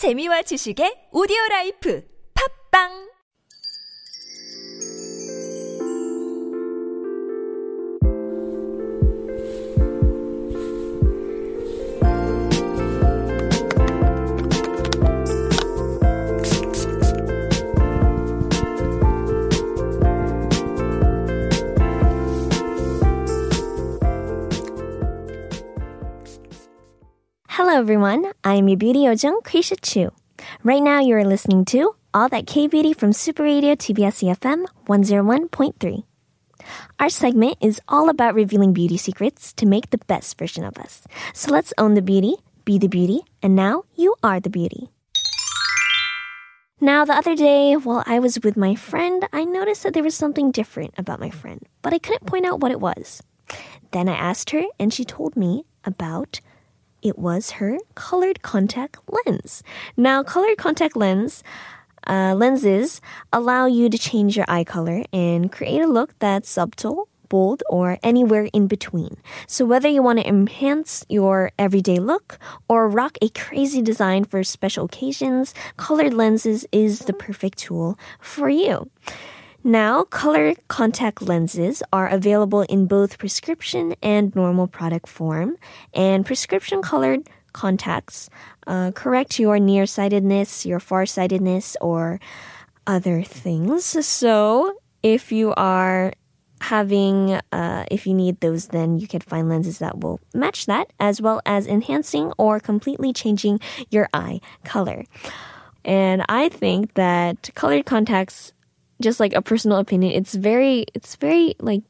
재미와 지식의 오디오 라이프. 팝빵 Hello, everyone. I'm your beauty ojung, Krisha Chu. Right now, you're listening to All That K Beauty from Super Radio TBS EFM 101.3. Our segment is all about revealing beauty secrets to make the best version of us. So let's own the beauty, be the beauty, and now you are the beauty. Now, the other day, while I was with my friend, I noticed that there was something different about my friend, but I couldn't point out what it was. Then I asked her, and she told me about it was her colored contact lens. Now, colored contact lens uh, lenses allow you to change your eye color and create a look that's subtle, bold, or anywhere in between. So whether you want to enhance your everyday look or rock a crazy design for special occasions, colored lenses is the perfect tool for you. Now, color contact lenses are available in both prescription and normal product form, and prescription colored contacts uh, correct your nearsightedness, your farsightedness, or other things. So, if you are having, uh, if you need those, then you can find lenses that will match that, as well as enhancing or completely changing your eye color. And I think that colored contacts just like a personal opinion, it's very, it's very like,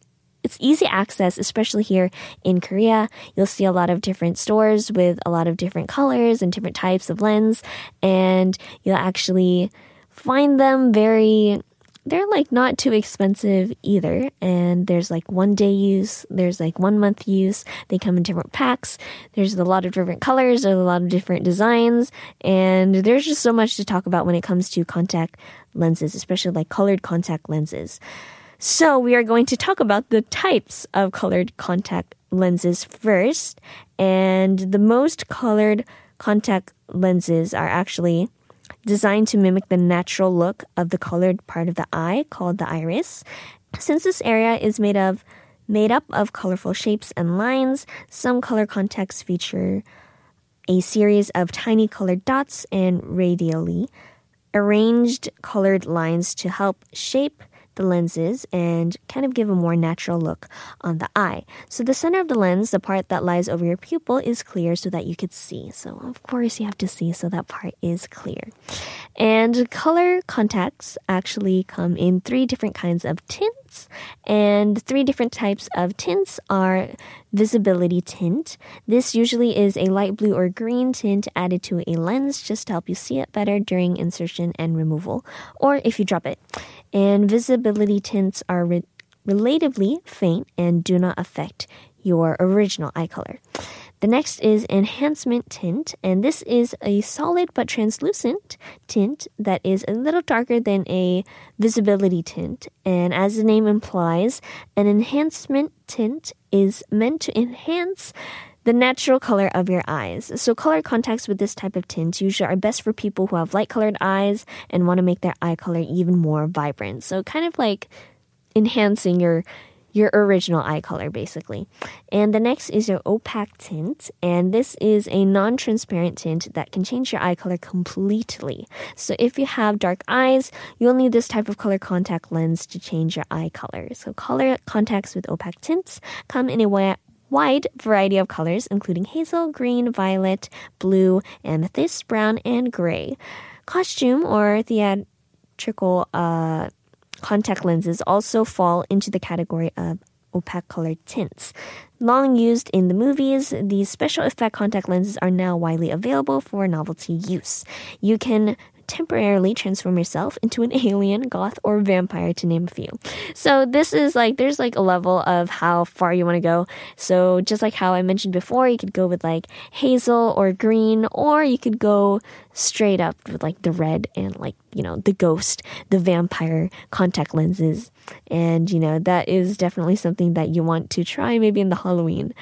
it's easy access, especially here in Korea. You'll see a lot of different stores with a lot of different colors and different types of lens, and you'll actually find them very they're like not too expensive either. And there's like one day use, there's like one month use. They come in different packs. There's a lot of different colors, there's a lot of different designs. And there's just so much to talk about when it comes to contact lenses, especially like colored contact lenses. So we are going to talk about the types of colored contact lenses first. And the most colored contact lenses are actually designed to mimic the natural look of the colored part of the eye called the iris. Since this area is made of made up of colorful shapes and lines, some color contacts feature a series of tiny colored dots and radially arranged colored lines to help shape the lenses and kind of give a more natural look on the eye. So the center of the lens, the part that lies over your pupil, is clear so that you could see. So of course you have to see so that part is clear. And color contacts actually come in three different kinds of tints. And three different types of tints are visibility tint. This usually is a light blue or green tint added to a lens just to help you see it better during insertion and removal, or if you drop it. And visibility tints are re- relatively faint and do not affect your original eye color. The next is enhancement tint, and this is a solid but translucent tint that is a little darker than a visibility tint. And as the name implies, an enhancement tint is meant to enhance the natural color of your eyes. So color contacts with this type of tint usually are best for people who have light colored eyes and want to make their eye color even more vibrant. So kind of like enhancing your your original eye color basically. And the next is your opaque tint, and this is a non-transparent tint that can change your eye color completely. So if you have dark eyes, you'll need this type of color contact lens to change your eye color. So color contacts with opaque tints come in a wide variety of colors, including hazel, green, violet, blue, amethyst, brown, and gray. Costume or theatrical uh, Contact lenses also fall into the category of opaque colored tints. Long used in the movies, these special effect contact lenses are now widely available for novelty use. You can temporarily transform yourself into an alien, goth, or vampire, to name a few. So this is like there's like a level of how far you want to go. So just like how I mentioned before, you could go with like hazel or green, or you could go straight up with like the red and like you know the ghost, the vampire contact lenses, and you know that is definitely something that you want to try maybe in the Halloween.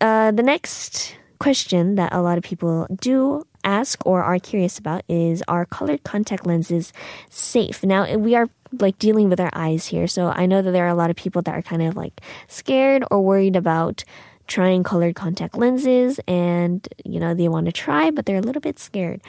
Uh, the next question that a lot of people do ask or are curious about is are colored contact lenses safe? Now, eh, we are like dealing with our eyes here, so I know that there are a lot of people that are kind of like scared or worried about trying colored contact lenses and you know they want to try but they're a little bit scared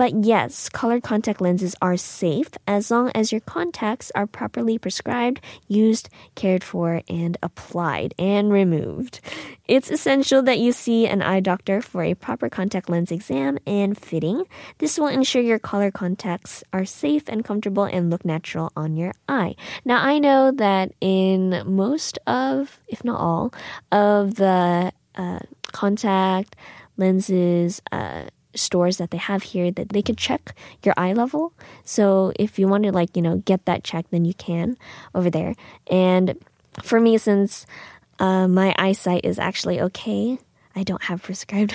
but yes colored contact lenses are safe as long as your contacts are properly prescribed used cared for and applied and removed. It's essential that you see an eye doctor for a proper contact lens exam and fitting. This will ensure your colored contacts are safe and comfortable and look natural on your eye. Now i know that in most of if not all of the uh, contact lenses uh, stores that they have here that they can check your eye level. So if you want to like you know get that checked, then you can over there. And for me, since uh, my eyesight is actually okay, I don't have prescribed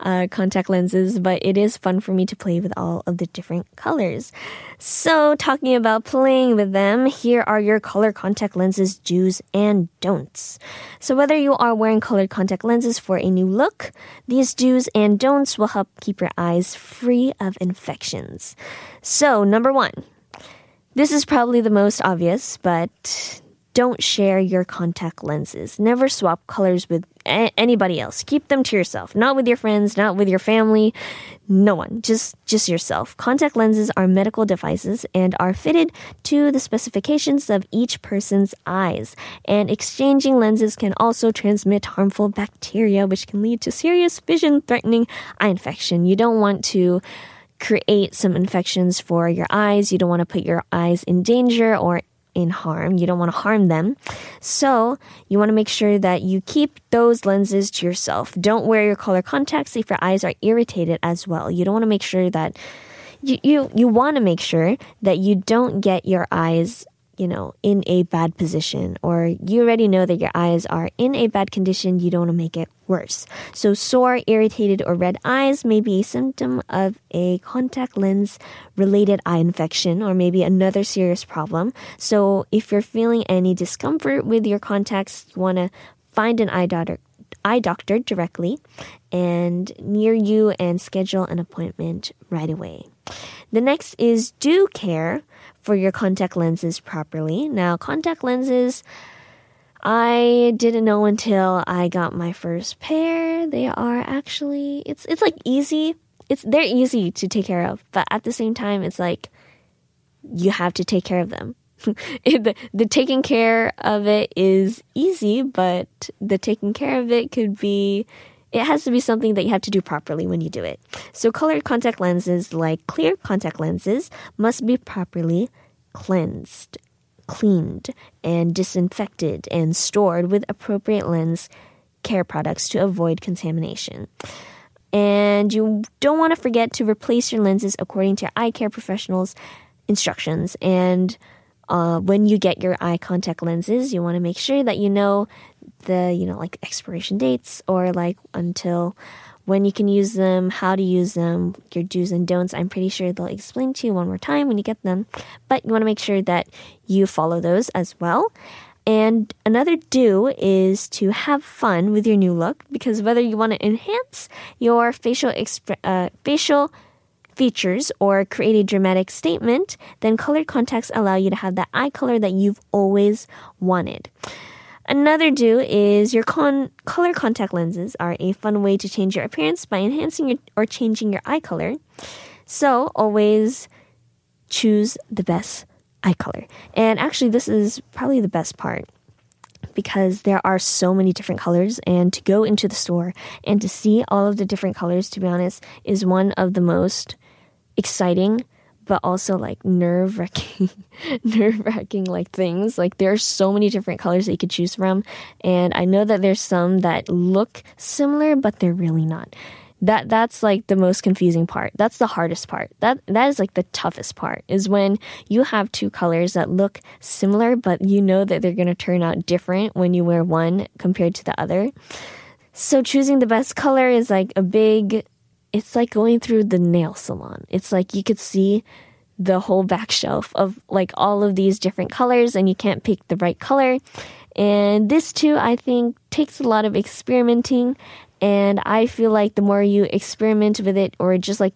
uh, contact lenses, but it is fun for me to play with all of the different colors. So, talking about playing with them, here are your color contact lenses do's and don'ts. So, whether you are wearing colored contact lenses for a new look, these do's and don'ts will help keep your eyes free of infections. So, number one, this is probably the most obvious, but don't share your contact lenses. Never swap colors with a- anybody else. Keep them to yourself. Not with your friends, not with your family. No one. Just just yourself. Contact lenses are medical devices and are fitted to the specifications of each person's eyes. And exchanging lenses can also transmit harmful bacteria which can lead to serious vision threatening eye infection. You don't want to create some infections for your eyes. You don't want to put your eyes in danger or in harm. You don't want to harm them. So you want to make sure that you keep those lenses to yourself. Don't wear your color contacts if your eyes are irritated as well. You don't want to make sure that you, you, you want to make sure that you don't get your eyes you know, in a bad position, or you already know that your eyes are in a bad condition, you don't want to make it worse. So, sore, irritated, or red eyes may be a symptom of a contact lens related eye infection or maybe another serious problem. So, if you're feeling any discomfort with your contacts, you want to find an eye doctor eye doctor directly and near you and schedule an appointment right away. The next is do care for your contact lenses properly. Now, contact lenses, I didn't know until I got my first pair. They are actually it's it's like easy. It's they're easy to take care of, but at the same time it's like you have to take care of them. the, the taking care of it is easy, but the taking care of it could be it has to be something that you have to do properly when you do it. So, colored contact lenses, like clear contact lenses, must be properly cleansed, cleaned, and disinfected and stored with appropriate lens care products to avoid contamination. And you don't want to forget to replace your lenses according to eye care professional's instructions. And uh, when you get your eye contact lenses, you want to make sure that you know the, you know, like expiration dates or like until when you can use them, how to use them, your do's and don'ts. I'm pretty sure they'll explain to you one more time when you get them, but you want to make sure that you follow those as well. And another do is to have fun with your new look because whether you want to enhance your facial exp- uh, facial features or create a dramatic statement, then colored contacts allow you to have that eye color that you've always wanted. Another do is your con- color contact lenses are a fun way to change your appearance by enhancing your or changing your eye color. So always choose the best eye color. And actually, this is probably the best part because there are so many different colors and to go into the store and to see all of the different colors to be honest is one of the most exciting but also like nerve wracking, nerve wracking like things. Like there's so many different colors that you could choose from, and I know that there's some that look similar, but they're really not. That that's like the most confusing part. That's the hardest part. That that is like the toughest part is when you have two colors that look similar, but you know that they're gonna turn out different when you wear one compared to the other. So choosing the best color is like a big it's like going through the nail salon. It's like you could see the whole back shelf of like all of these different colors and you can't pick the right color. And this too, I think, takes a lot of experimenting And I feel like the more you experiment with it or just like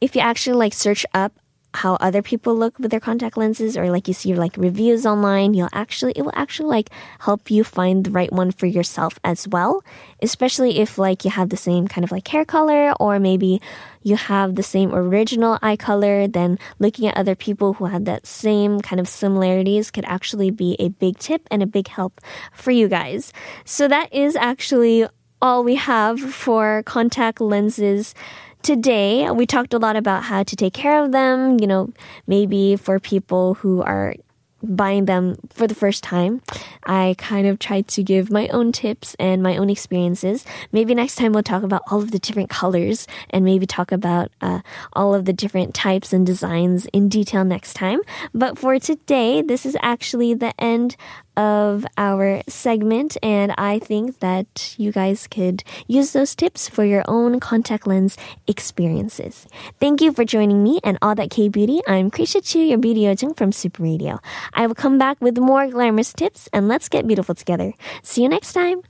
if you actually like search up how other people look with their contact lenses or like you see like reviews online you'll actually it will actually like help you find the right one for yourself as well especially if like you have the same kind of like hair color or maybe you have the same original eye color then looking at other people who have that same kind of similarities could actually be a big tip and a big help for you guys. So that is actually all we have for contact lenses today we talked a lot about how to take care of them, you know, maybe for people who are buying them for the first time. I kind of tried to give my own tips and my own experiences. Maybe next time we'll talk about all of the different colors and maybe talk about uh, all of the different types and designs in detail next time. But for today, this is actually the end of our segment, and I think that you guys could use those tips for your own contact lens experiences. Thank you for joining me and All That K Beauty. I'm Krisha Chu, your beauty ojung from Super Radio. I will come back with more glamorous tips, and let's get beautiful together. See you next time.